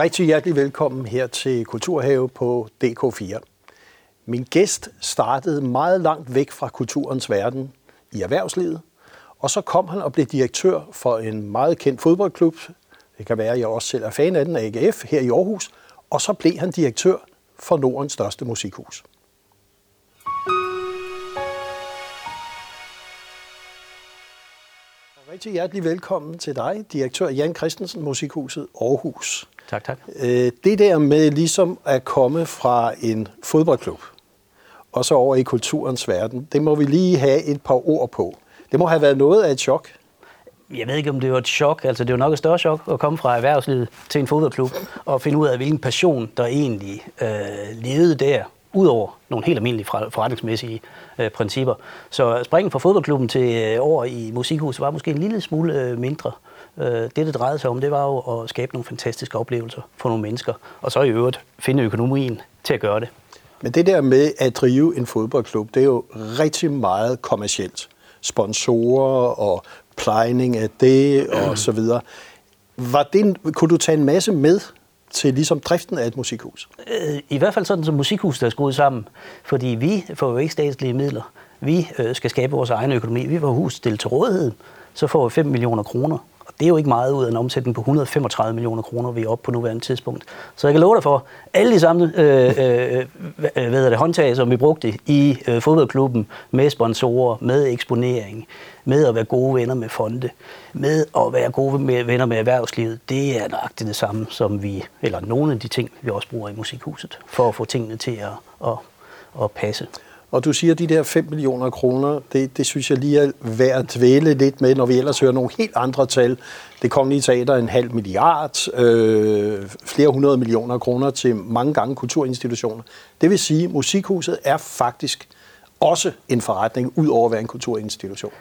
Rigtig hjertelig velkommen her til Kulturhave på DK4. Min gæst startede meget langt væk fra kulturens verden i erhvervslivet, og så kom han og blev direktør for en meget kendt fodboldklub. Det kan være, at jeg også selv er fan af den, AGF, her i Aarhus. Og så blev han direktør for Nordens største musikhus. Rigtig hjertelig velkommen til dig, direktør Jan Christensen, Musikhuset Aarhus. Tak, tak. Øh, det der med ligesom at komme fra en fodboldklub, og så over i kulturens verden, det må vi lige have et par ord på. Det må have været noget af et chok. Jeg ved ikke, om det var et chok. Altså, det var nok et større chok at komme fra erhvervslivet til en fodboldklub og finde ud af, hvilken passion, der egentlig øh, levede der, udover nogle helt almindelige forretningsmæssige øh, principper. Så springen fra fodboldklubben til øh, over i musikhuset var måske en lille smule øh, mindre. Øh, det, det drejede sig om, det var jo at skabe nogle fantastiske oplevelser for nogle mennesker, og så i øvrigt finde økonomien til at gøre det. Men det der med at drive en fodboldklub, det er jo rigtig meget kommercielt. Sponsorer og plejning af det og så videre. Var det, kunne du tage en masse med til ligesom driften af et musikhus? Øh, I hvert fald sådan som musikhuset er skruet sammen. Fordi vi får jo ikke statslige midler. Vi øh, skal skabe vores egen økonomi. Vi får hus stillet til rådighed. Så får vi 5 millioner kroner det er jo ikke meget ud af en omsætning på 135 millioner kroner, vi er oppe på nuværende tidspunkt. Så jeg kan love dig for, alle de samme øh, øh, øh hvad det, håndtag, som vi brugte i øh, fodboldklubben, med sponsorer, med eksponering, med at være gode venner med fonde, med at være gode med, venner med erhvervslivet, det er nøjagtigt det samme, som vi, eller nogle af de ting, vi også bruger i musikhuset, for at få tingene til at, at, at passe. Og du siger, at de der 5 millioner kroner, det, det synes jeg lige er værd at dvæle lidt med, når vi ellers hører nogle helt andre tal. Det kongelige teater en halv milliard, øh, flere hundrede millioner kroner til mange gange kulturinstitutioner. Det vil sige, at musikhuset er faktisk også en forretning, ud over at være en kulturinstitution.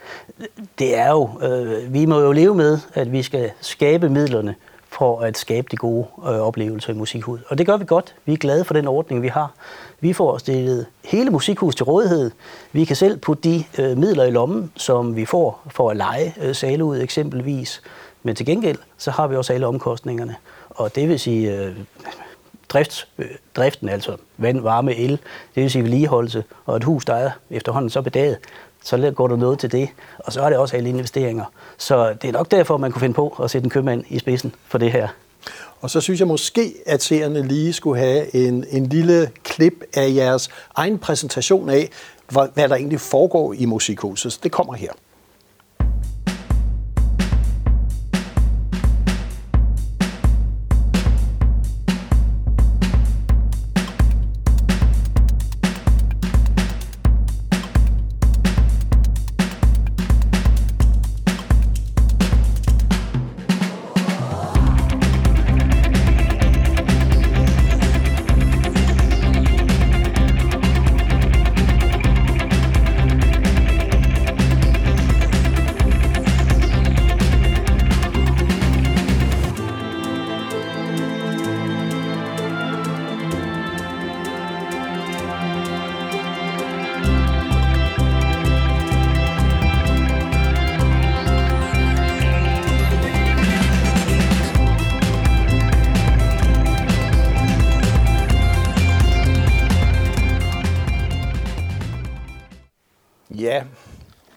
Det er jo, øh, vi må jo leve med, at vi skal skabe midlerne for at skabe de gode øh, oplevelser i musikhuset. Og det gør vi godt. Vi er glade for den ordning, vi har. Vi får stillet hele musikhus til rådighed. Vi kan selv putte de øh, midler i lommen, som vi får for at lege øh, sale ud eksempelvis. Men til gengæld, så har vi også alle omkostningerne. Og det vil sige øh, drifts, øh, driften, altså vand, varme, el, det vil sige vedligeholdelse, og et hus, der er efterhånden så bedaget, så går der noget til det. Og så er det også alle investeringer. Så det er nok derfor, man kunne finde på at sætte en købmand i spidsen for det her. Og så synes jeg måske, at seerne lige skulle have en, en lille klip af jeres egen præsentation af, hvad, hvad der egentlig foregår i musikhuset. Så det kommer her.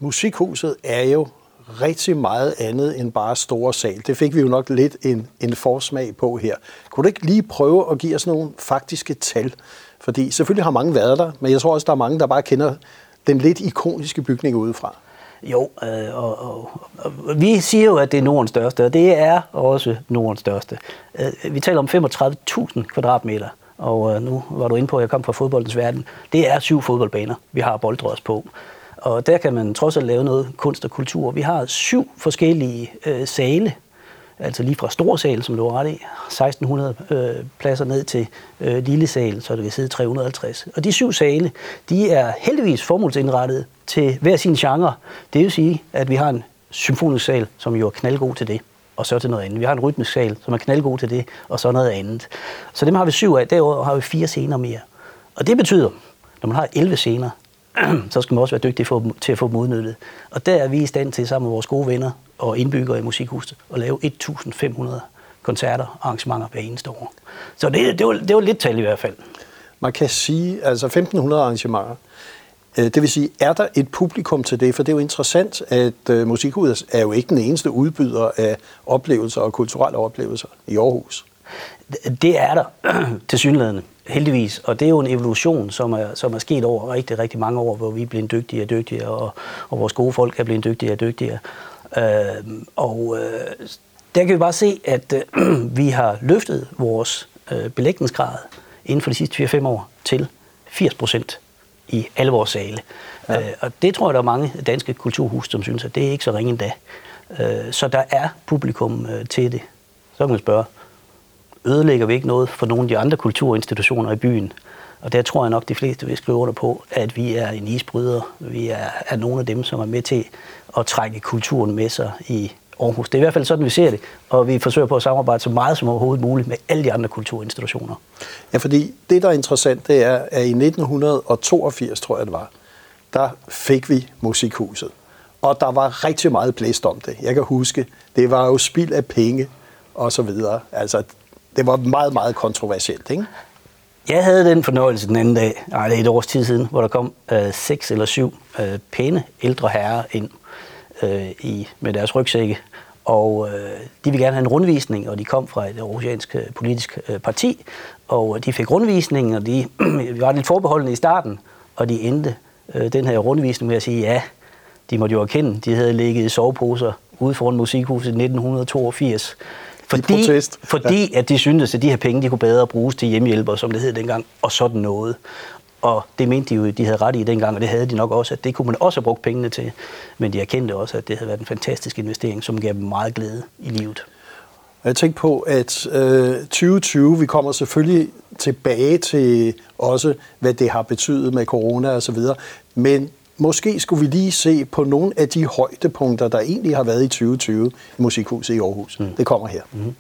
Musikhuset er jo rigtig meget andet end bare store sal. Det fik vi jo nok lidt en, en forsmag på her. Kunne du ikke lige prøve at give os nogle faktiske tal? Fordi selvfølgelig har mange været der, men jeg tror også, der er mange, der bare kender den lidt ikoniske bygning udefra. Jo, øh, og, og, og, vi siger jo, at det er Nordens største, og det er også Nordens største. Øh, vi taler om 35.000 kvadratmeter, og øh, nu var du inde på, at jeg kom fra fodboldens verden. Det er syv fodboldbaner, vi har boldrøs på. Og der kan man trods alt lave noget kunst og kultur. Vi har syv forskellige øh, sale, altså lige fra stor sal, som du har ret i, 1600 øh, pladser ned til øh, lille sal, så der kan sidde 350. Og de syv sale, de er heldigvis formålsindrettet til hver sin genre. Det vil sige, at vi har en symfonisk sal, som jo er knaldgod til det og så til noget andet. Vi har en rytmisk sal, som er knaldgod til det, og så noget andet. Så dem har vi syv af. Derudover har vi fire scener mere. Og det betyder, når man har 11 scener, så skal man også være dygtig for, til at få dem udnyttet. Og der er vi i stand til, sammen med vores gode venner og indbyggere i Musikhuset, at lave 1.500 koncerter og arrangementer hver eneste år. Så det, det, var, det var lidt tal i hvert fald. Man kan sige, altså 1500 arrangementer. Øh, det vil sige, er der et publikum til det? For det er jo interessant, at øh, Musikhuset er jo ikke den eneste udbyder af oplevelser og kulturelle oplevelser i Aarhus. Det er der til synligheden, heldigvis. Og det er jo en evolution, som er, som er sket over rigtig, rigtig mange år, hvor vi er blevet dygtigere og dygtigere, og, og vores gode folk er blevet dygtigere og dygtigere. Øh, og øh, der kan vi bare se, at øh, vi har løftet vores øh, belægningsgrad inden for de sidste 4-5 år til 80 procent i alle vores sale. Ja. Øh, og det tror jeg, der er mange danske kulturhus, som synes, at det er ikke så ringe endda. Øh, så der er publikum øh, til det. Så kan man spørge, ødelægger vi ikke noget for nogle af de andre kulturinstitutioner i byen? Og der tror jeg nok, de fleste vil skrive under på, at vi er en isbryder. Vi er, er nogle af dem, som er med til at trække kulturen med sig i Aarhus. Det er i hvert fald sådan, vi ser det, og vi forsøger på at samarbejde så meget som overhovedet muligt med alle de andre kulturinstitutioner. Ja, fordi det, der er interessant, det er, at i 1982, tror jeg det var, der fik vi Musikhuset. Og der var rigtig meget blæst om det. Jeg kan huske, det var jo spild af penge og så videre. Altså, det var meget, meget kontroversielt, ikke? Jeg havde den fornøjelse den anden dag, nej, det er et års tid siden, hvor der kom øh, seks eller syv øh, pæne ældre herrer ind øh, i, med deres rygsække. Og øh, de ville gerne have en rundvisning, og de kom fra et russiansk øh, politisk øh, parti. Og øh, de fik rundvisningen, og de vi var lidt forbeholdende i starten, og de endte øh, den her rundvisning med at sige, ja, de måtte jo erkende, de havde ligget i soveposer ude foran musikhuset i 1982. Fordi, fordi at de syntes, at de her penge de kunne bedre bruges til hjemmehjælper, som det hed dengang, og sådan noget. Og det mente de jo, de havde ret i dengang, og det havde de nok også, at det kunne man også have brugt pengene til. Men de erkendte også, at det havde været en fantastisk investering, som gav dem meget glæde i livet. Jeg tænker på, at øh, 2020, vi kommer selvfølgelig tilbage til også, hvad det har betydet med corona og så videre. Men måske skulle vi lige se på nogle af de højdepunkter, der egentlig har været i 2020 i Musikhuset i Aarhus. Mm. Det kommer her. Mm.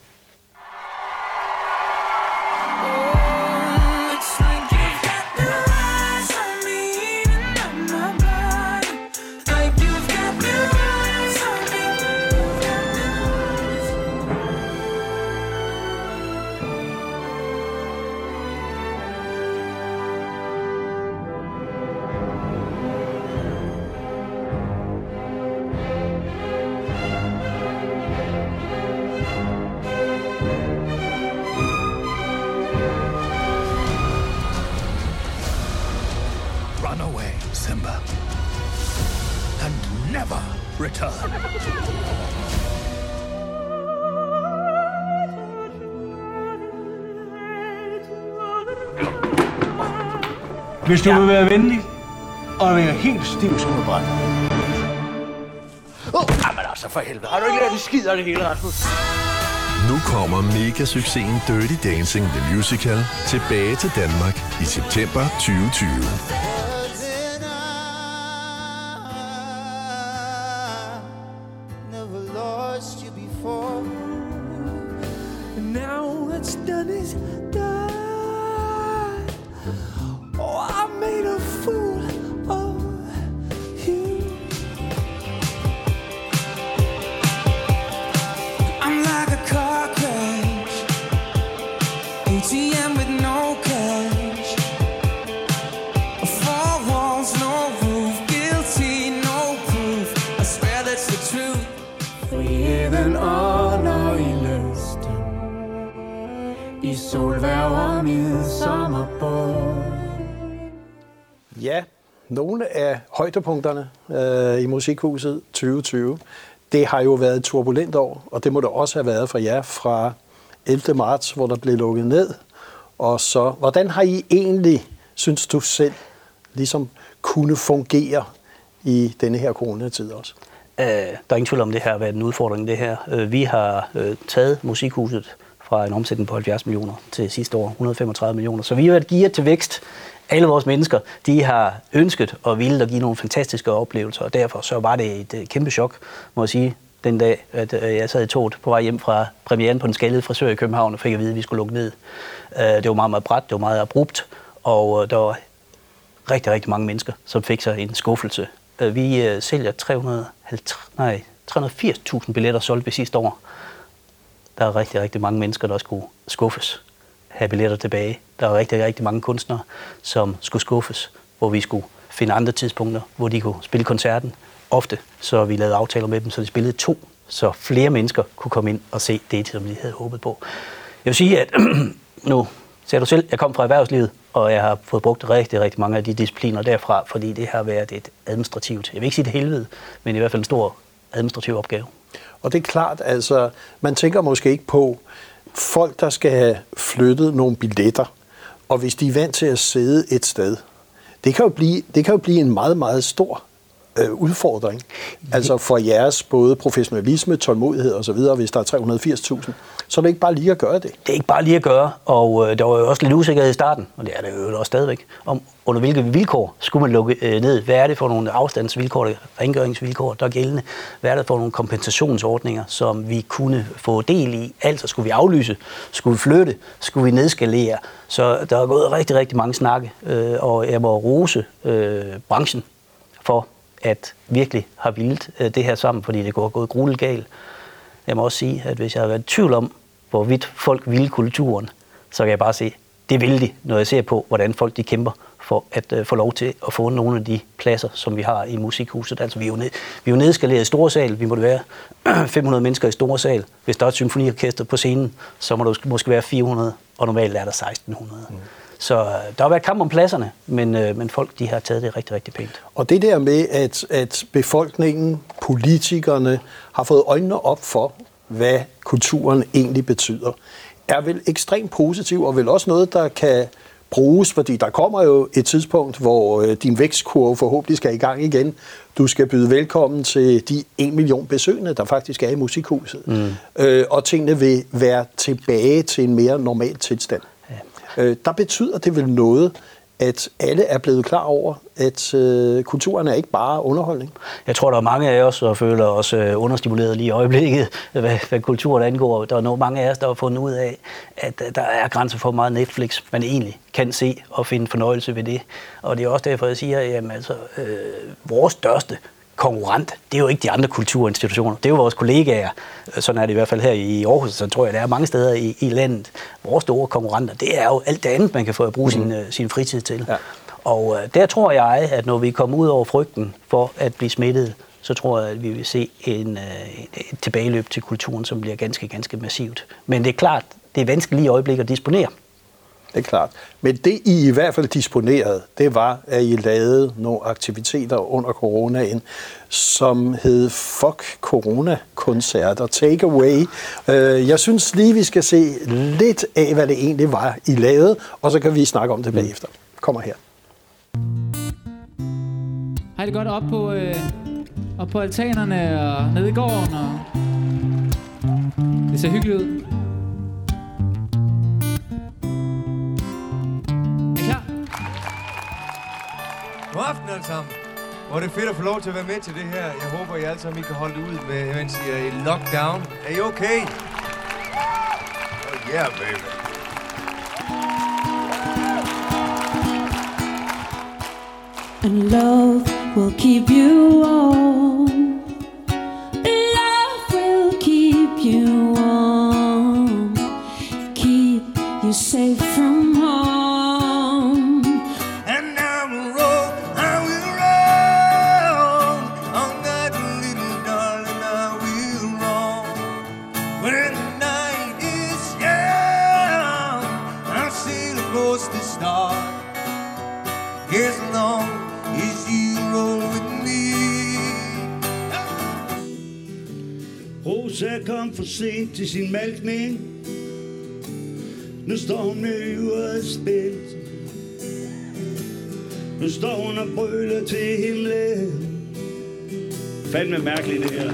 Hvis du ja. vil være venlig og være helt stiv som et bræt. Oh, jamen altså for helvede. Har du ikke lært en skid af det hele, Rasmus? Nu kommer mega succesen Dirty Dancing The Musical tilbage til Danmark i september 2020. højdepunkterne øh, i Musikhuset 2020, det har jo været et turbulent år, og det må det også have været for jer fra 11. marts, hvor der blev lukket ned. Og så, hvordan har I egentlig, synes du selv, ligesom kunne fungere i denne her coronatid også? Øh, der er ingen tvivl om, det her har været en udfordring, det her. Øh, vi har øh, taget Musikhuset fra en omsætning på 70 millioner til sidste år 135 millioner. Så vi har været gearet til vækst. Alle vores mennesker, de har ønsket og ville at give nogle fantastiske oplevelser, og derfor så var det et øh, kæmpe chok, må jeg sige, den dag, at øh, jeg sad i toget på vej hjem fra premieren på den skaldede frisør i København og fik at vide, at vi skulle lukke ned. Øh, det var meget, meget bræt, det var meget abrupt, og der var rigtig, rigtig mange mennesker, som fik sig en skuffelse. Vi sælger 350, nej, 380.000 billetter solgt ved sidste år Der er rigtig, rigtig mange mennesker, der skulle skuffes, have billetter tilbage. Der var rigtig, rigtig mange kunstnere, som skulle skuffes, hvor vi skulle finde andre tidspunkter, hvor de kunne spille koncerten. Ofte så vi lavede aftaler med dem, så de spillede to, så flere mennesker kunne komme ind og se det, som de havde håbet på. Jeg vil sige, at nu ser du selv, jeg kom fra erhvervslivet, og jeg har fået brugt rigtig, rigtig mange af de discipliner derfra, fordi det har været et administrativt, jeg vil ikke sige det helvede, men i hvert fald en stor administrativ opgave. Og det er klart, altså, man tænker måske ikke på folk, der skal have flyttet nogle billetter, og hvis de er vant til at sidde et sted, det kan jo blive, det kan jo blive en meget, meget stor øh, udfordring. Altså for jeres både professionalisme, tålmodighed osv., hvis der er 380.000, så er det ikke bare lige at gøre det. Det er ikke bare lige at gøre, og øh, der var jo også lidt usikkerhed i starten, og det er det jo også stadigvæk, om under hvilke vilkår skulle man lukke øh, ned. Hvad er det for nogle afstandsvilkår, rengøringsvilkår, der er gældende? Hvad er det for nogle kompensationsordninger, som vi kunne få del i? Altså skulle vi aflyse? Skulle vi flytte? Skulle vi nedskalere? Så der er gået rigtig, rigtig mange snakke, øh, og jeg må rose øh, branchen at virkelig har vildt øh, det her sammen, fordi det går gået grueligt galt. Jeg må også sige, at hvis jeg har været i tvivl om, hvorvidt folk vil kulturen, så kan jeg bare se, det vil de, når jeg ser på, hvordan folk de kæmper for at øh, få lov til at få nogle af de pladser, som vi har i musikhuset. Altså, vi er jo, ned, vi er jo nedskaleret i store sal. Vi må det være 500 mennesker i store sal. Hvis der er et symfoniorkester på scenen, så må der måske være 400, og normalt er der 1600. Mm. Så øh, der har været kamp om pladserne, men, øh, men folk de har taget det rigtig, rigtig pænt. Og det der med, at, at befolkningen, politikerne, har fået øjnene op for, hvad kulturen egentlig betyder, er vel ekstremt positiv, og vel også noget, der kan bruges, fordi der kommer jo et tidspunkt, hvor øh, din vækstkurve forhåbentlig skal i gang igen. Du skal byde velkommen til de 1 million besøgende, der faktisk er i musikhuset. Mm. Øh, og tingene vil være tilbage til en mere normal tilstand. Øh, der betyder det vel noget, at alle er blevet klar over, at øh, kulturen er ikke bare underholdning? Jeg tror, der er mange af os, der føler os øh, understimuleret lige i øjeblikket, hvad, hvad kulturen angår. Der er nogle, mange af os, der har fundet ud af, at øh, der er grænser for meget Netflix, man egentlig kan se og finde fornøjelse ved det. Og det er også derfor, jeg siger, at altså, øh, vores største konkurrent, det er jo ikke de andre kulturinstitutioner. Det er jo vores kollegaer. Sådan er det i hvert fald her i Aarhus, så tror jeg, det er mange steder i, i landet. Vores store konkurrenter, det er jo alt det andet, man kan få at bruge mm. sin, uh, sin fritid til. Ja. Og uh, der tror jeg, at når vi kommer ud over frygten for at blive smittet, så tror jeg, at vi vil se en, uh, et tilbageløb til kulturen, som bliver ganske, ganske massivt. Men det er klart, det er vanskeligt i øjeblikket at disponere det er klart. Men det, I i hvert fald disponerede, det var, at I lavede nogle aktiviteter under coronaen, som hed Fuck Corona-koncerter, Take Away. Øh, jeg synes lige, vi skal se lidt af, hvad det egentlig var, I lavede, og så kan vi snakke om det bagefter. Kommer her. Hej det godt op på, øh, op på altanerne og nede i gården. Og det ser hyggeligt ud. God aften alle sammen. Hvor er det fedt at få lov til at være med til det her. Jeg håber, I alle sammen I kan holde det ud med, mens I er i lockdown. Er I okay? Oh yeah, baby. And love will keep you warm. For sent til sin malkning. Nu står hun med øret spændt. Nu står hun og brøler til himlen. Fandme mærkeligt det her.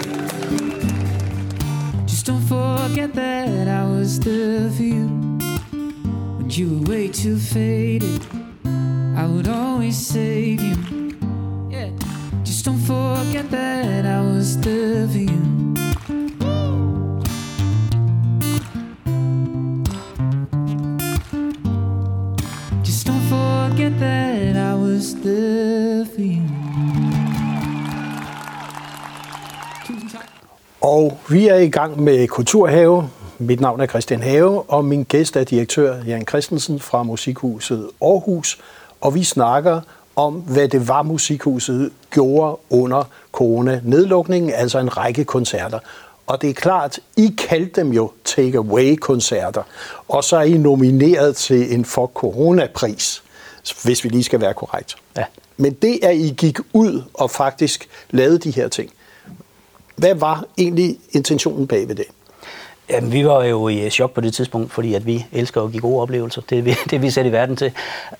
Just don't forget that I was there for you When you were way too faded I would always save you Yeah Just don't forget that I was there for you Og vi er i gang med Kulturhave Mit navn er Christian Have, og min gæst er direktør Jan Christensen fra Musikhuset Aarhus. Og vi snakker om, hvad det var, Musikhuset gjorde under corona-nedlukningen, altså en række koncerter. Og det er klart, I kaldte dem jo take-away-koncerter, og så er I nomineret til en for coronapris, hvis vi lige skal være korrekt. Ja. Men det, at I gik ud og faktisk lavede de her ting, hvad var egentlig intentionen bag ved det? Jamen, vi var jo i chok på det tidspunkt, fordi at vi elsker at give gode oplevelser. Det er vi, det er vi sat i verden til,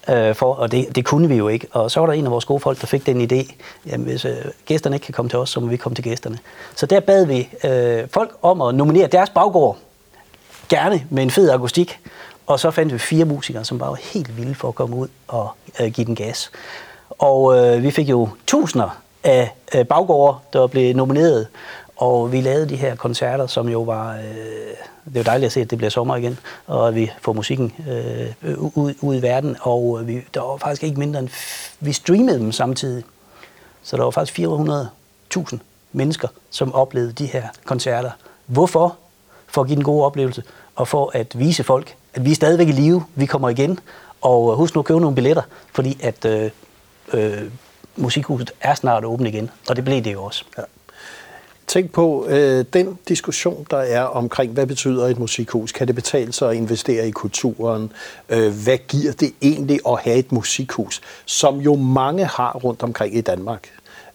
øh, for, og det, det kunne vi jo ikke. Og så var der en af vores gode folk, der fik den idé, jamen hvis øh, gæsterne ikke kan komme til os, så må vi komme til gæsterne. Så der bad vi øh, folk om at nominere deres baggård, gerne med en fed akustik, og så fandt vi fire musikere, som bare var helt vilde for at komme ud og øh, give den gas. Og øh, vi fik jo tusinder af baggårde, der blev nomineret, og vi lavede de her koncerter, som jo var... Øh, det er jo dejligt at se, at det bliver sommer igen, og at vi får musikken øh, ud, ud i verden. Og vi, der var faktisk ikke mindre end... Vi streamede dem samtidig. Så der var faktisk 400.000 mennesker, som oplevede de her koncerter. Hvorfor? For at give en god oplevelse, og for at vise folk, at vi er stadigvæk i live, vi kommer igen. Og øh, husk nu at købe nogle billetter, fordi at øh, øh, musikhuset er snart åbent igen, og det blev det jo også. Ja. Tænk på øh, den diskussion, der er omkring, hvad betyder et musikhus? Kan det betale sig at investere i kulturen? Øh, hvad giver det egentlig at have et musikhus, som jo mange har rundt omkring i Danmark?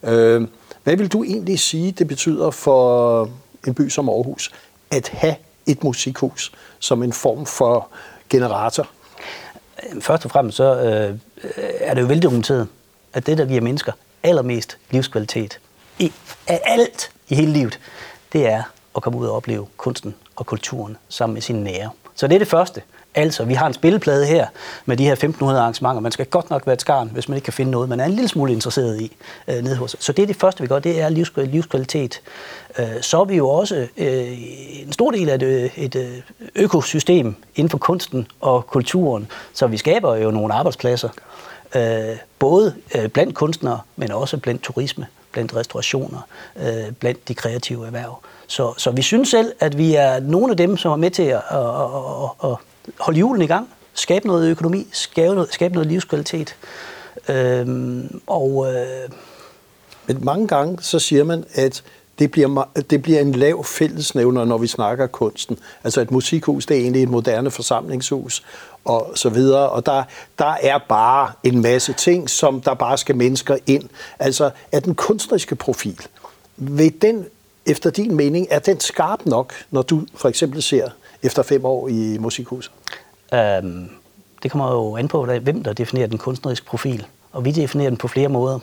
Øh, hvad vil du egentlig sige, det betyder for en by som Aarhus, at have et musikhus som en form for generator? Først og fremmest så øh, er det jo veldokumenteret, at det, der giver mennesker allermest livskvalitet, i, af alt i hele livet, det er at komme ud og opleve kunsten og kulturen sammen med sine nære. Så det er det første. Altså, vi har en spilleplade her med de her 1500 arrangementer. Man skal godt nok være et skarn, hvis man ikke kan finde noget, man er en lille smule interesseret i øh, nede hos Så det er det første, vi gør, det er livs, livskvalitet. Øh, så er vi jo også øh, en stor del af et, øh, et øh, økosystem inden for kunsten og kulturen, så vi skaber jo nogle arbejdspladser, øh, både øh, blandt kunstnere, men også blandt turisme blandt restaurationer, øh, blandt de kreative erhverv. Så, så vi synes selv, at vi er nogle af dem, som er med til at, at, at, at holde julen i gang, skabe noget økonomi, skabe noget, skabe noget livskvalitet. Øhm, og, øh... Men mange gange så siger man, at det bliver, det bliver en lav fællesnævner, når vi snakker kunsten. Altså et musikhus, det er egentlig et moderne forsamlingshus, og så videre. Og der, der er bare en masse ting, som der bare skal mennesker ind. Altså, er den kunstneriske profil, ved den, efter din mening, er den skarp nok, når du for eksempel ser efter fem år i musikhuset? Um, det kommer jo an på, hvem der definerer den kunstneriske profil. Og vi definerer den på flere måder.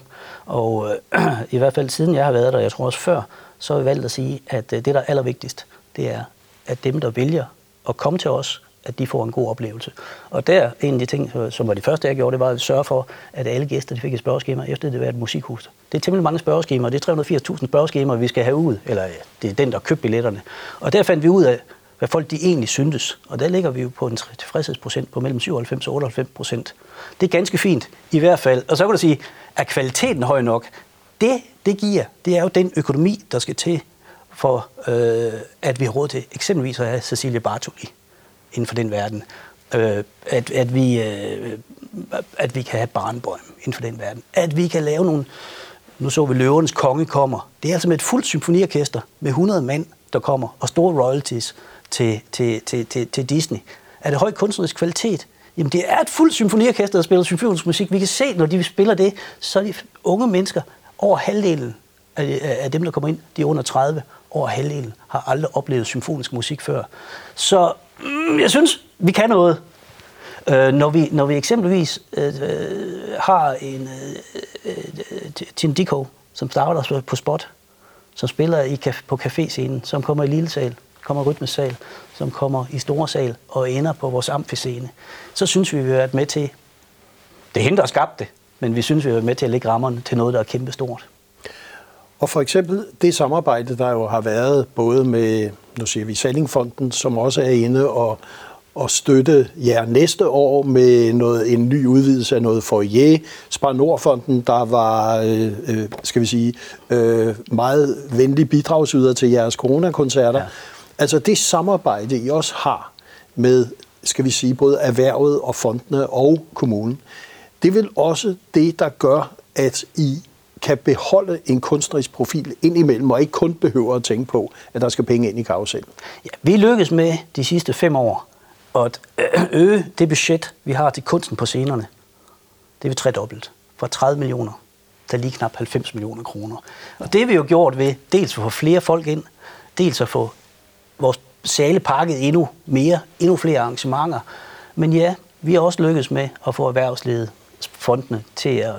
Og øh, i hvert fald siden jeg har været der, jeg tror også før, så har vi valgt at sige, at øh, det, der er allervigtigst, det er, at dem, der vælger at komme til os, at de får en god oplevelse. Og der, en af de ting, som var det første, jeg gjorde, det var at sørge for, at alle gæster de fik et spørgeskema, efter det var et musikhus. Det er temmelig mange spørgeskemaer, det er 380.000 spørgeskemaer, vi skal have ud, eller øh, det er den, der købte billetterne. Og der fandt vi ud af, hvad folk de egentlig syntes. Og der ligger vi jo på en tilfredshedsprocent på mellem 97 og 98 procent. Det er ganske fint, i hvert fald. Og så kan du sige, er kvaliteten høj nok? Det, det giver, det er jo den økonomi, der skal til for, øh, at vi har råd til eksempelvis at have Cecilie Bartoli inden for den verden. Øh, at, at, vi, øh, at vi kan have Barnbøj inden for den verden. At vi kan lave nogle... Nu så vi Løvernes Konge kommer. Det er altså med et fuldt symfoniorkester med 100 mand, der kommer, og store royalties til, til, til, til, til Disney. Er det høj kunstnerisk kvalitet? Jamen, det er et fuldt symfoniorkester, der spiller symfonisk musik. Vi kan se, når de spiller det, så er de unge mennesker, over halvdelen af, dem, der kommer ind, de er under 30, over halvdelen har aldrig oplevet symfonisk musik før. Så mm, jeg synes, vi kan noget. Øh, når, vi, når vi eksempelvis øh, øh har en øh, øh, øh Tim Dico, som starter på spot, som spiller i, på caféscenen, som kommer i lille sal, kommer i rytmesal, som kommer i store sal og ender på vores amfiscene, så synes vi, vi har været med til, det er hende, der har skabt det, men vi synes, vi været med til at lægge rammerne til noget, der er kæmpestort. Og for eksempel det samarbejde, der jo har været både med, nu siger vi, Salingfonden, som også er inde og, og støtte jer næste år med noget, en ny udvidelse af noget foyer. Spar Nordfonden, der var, øh, øh, skal vi sige, øh, meget venlig bidragsyder til jeres coronakoncerter. Altså det samarbejde, I også har med, skal vi sige, både erhvervet og fondene og kommunen, det er vel også det, der gør, at I kan beholde en kunstnerisk profil indimellem, og ikke kun behøver at tænke på, at der skal penge ind i karusellen. Ja, vi lykkedes med de sidste fem år at øh, øge det budget, vi har til kunsten på scenerne. Det er vi tredobbelt. Fra 30 millioner til lige knap 90 millioner kroner. Og det har vi jo gjort ved dels at få flere folk ind, dels at få vores sale pakket endnu mere, endnu flere arrangementer. Men ja, vi har også lykkedes med at få erhvervslivet fondene til at,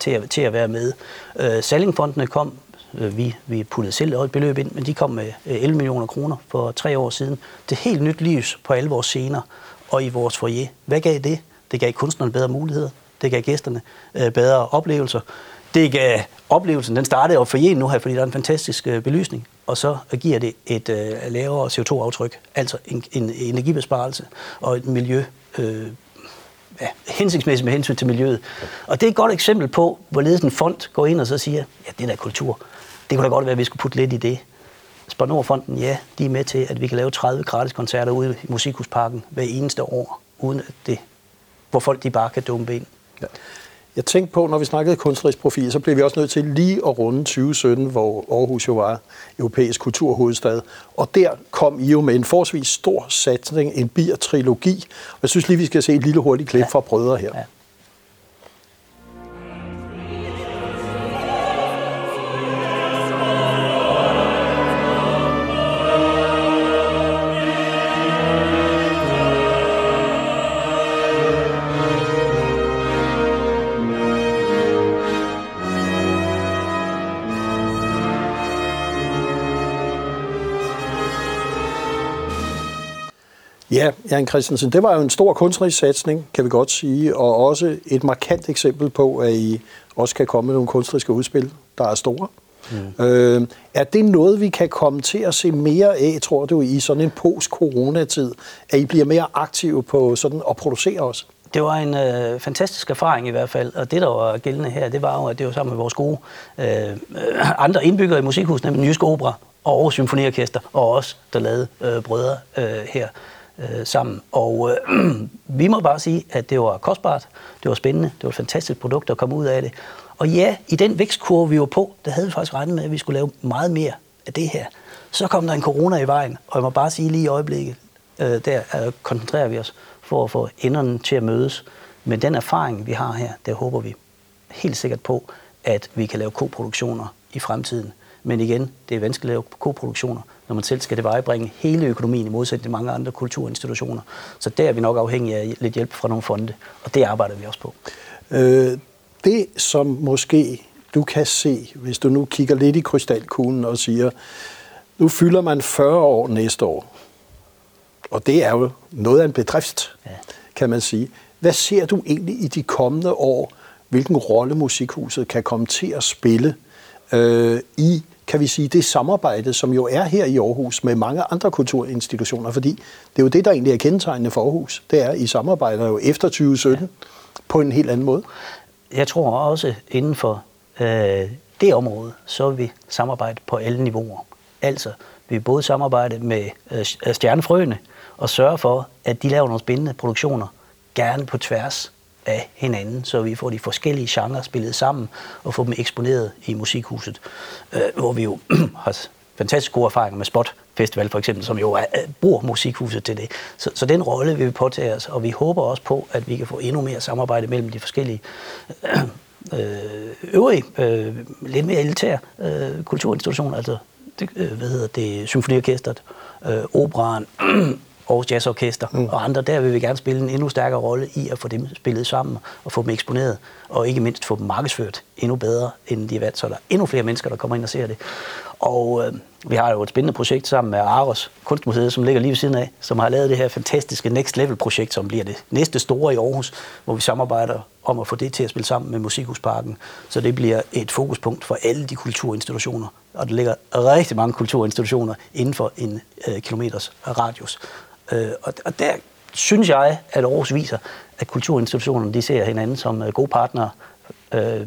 til at, til at være med. Øh, Sallingfondene kom, øh, vi, vi puttede selv et beløb ind, men de kom med øh, 11 millioner kroner for tre år siden. Det er helt nyt lys på alle vores scener og i vores foyer. Hvad gav det? Det gav kunstnerne bedre muligheder. Det gav gæsterne øh, bedre oplevelser. Det gav oplevelsen, den startede jo foyeren nu her, fordi der er en fantastisk øh, belysning, og så giver det et øh, lavere CO2-aftryk, altså en, en energibesparelse og et miljø øh, hensigtsmæssigt med hensyn til miljøet. Og det er et godt eksempel på, hvorledes en fond går ind og så siger, ja, det er da kultur. Det kunne da godt være, at vi skulle putte lidt i det. Spanorfonden, ja, de er med til, at vi kan lave 30 gratis koncerter ude i Musikhusparken hver eneste år, uden at det, hvor folk de bare kan dumpe ind. Ja. Jeg tænkte på, når vi snakkede kunstnerisk profil, så blev vi også nødt til lige at runde 2017, hvor Aarhus jo var europæisk kulturhovedstad. Og der kom I jo med en forholdsvis stor satsning, en bier-trilogi. Og jeg synes lige, vi skal se et lille hurtigt klip ja. fra Brødre her. Ja. Ja, Jan Christensen, det var jo en stor kunstnerisk satsning, kan vi godt sige, og også et markant eksempel på, at I også kan komme med nogle kunstneriske udspil, der er store. Mm. Øh, er det noget, vi kan komme til at se mere af, tror du, i sådan en post-coronatid, at I bliver mere aktive på sådan at producere også? Det var en øh, fantastisk erfaring i hvert fald, og det, der var gældende her, det var jo, at det var sammen med vores gode øh, andre indbyggere i Musikhuset, nemlig Jysk Opera og Aarhus Symfoniorkester, og os, der lavede øh, brødre øh, her øh, sammen. Og øh, vi må bare sige, at det var kostbart, det var spændende, det var et fantastisk produkt, at komme ud af det. Og ja, i den vækstkurve, vi var på, der havde vi faktisk regnet med, at vi skulle lave meget mere af det her. Så kom der en corona i vejen, og jeg må bare sige lige i øjeblikket, øh, der øh, koncentrerer vi os for at få enderne til at mødes. Men den erfaring, vi har her, der håber vi helt sikkert på, at vi kan lave koproduktioner i fremtiden. Men igen, det er vanskeligt at lave koproduktioner, når man selv skal det vejebringe hele økonomien i modsætning til mange andre kulturinstitutioner. Så der er vi nok afhængige af lidt hjælp fra nogle fonde, og det arbejder vi også på. Øh, det, som måske du kan se, hvis du nu kigger lidt i krystalkuglen og siger, nu fylder man 40 år næste år, og det er jo noget af en bedrift, ja. kan man sige. Hvad ser du egentlig i de kommende år, hvilken rolle musikhuset kan komme til at spille øh, i kan vi sige, det samarbejde, som jo er her i Aarhus med mange andre kulturinstitutioner, fordi det er jo det, der egentlig er kendetegnende for Aarhus. Det er, I samarbejder jo efter 2017 ja. på en helt anden måde. Jeg tror også inden for øh, det område, så vil vi samarbejde på alle niveauer. Altså, vi vil både samarbejde med øh, stjernefrøene og sørge for, at de laver nogle spændende produktioner, gerne på tværs af hinanden, så vi får de forskellige genrer spillet sammen og får dem eksponeret i musikhuset, øh, hvor vi jo har fantastisk gode erfaringer med Spot Festival for eksempel, som jo er, øh, bruger musikhuset til det. Så, så den rolle vil vi påtage os, og vi håber også på, at vi kan få endnu mere samarbejde mellem de forskellige øh, øh, øvrige, øh, lidt mere elitære øh, kulturinstitutioner, altså det, øh, hvad hedder det, symfoniorkestret, øh, operan, Aarhus Jazzorkester mm. og andre, der vil vi gerne spille en endnu stærkere rolle i at få dem spillet sammen og få dem eksponeret, og ikke mindst få dem markedsført endnu bedre, end de er været, så der er endnu flere mennesker, der kommer ind og ser det. Og øh, vi har jo et spændende projekt sammen med Aros Kunstmuseet, som ligger lige ved siden af, som har lavet det her fantastiske Next Level projekt, som bliver det næste store i Aarhus, hvor vi samarbejder om at få det til at spille sammen med Musikhusparken. Så det bliver et fokuspunkt for alle de kulturinstitutioner. Og der ligger rigtig mange kulturinstitutioner inden for en øh, kilometers radius. Øh, og, og der synes jeg, at Aarhus viser, at kulturinstitutionerne de ser hinanden som øh, gode partnere, øh,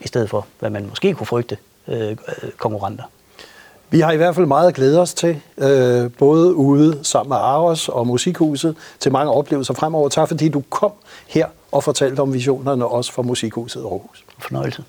i stedet for, hvad man måske kunne frygte, øh, konkurrenter. Vi har i hvert fald meget at glæde os til, øh, både ude sammen med Aros og Musikhuset, til mange oplevelser fremover. Tak fordi du kom her og fortalte om visionerne også for Musikhuset Aarhus. Fornøjelse.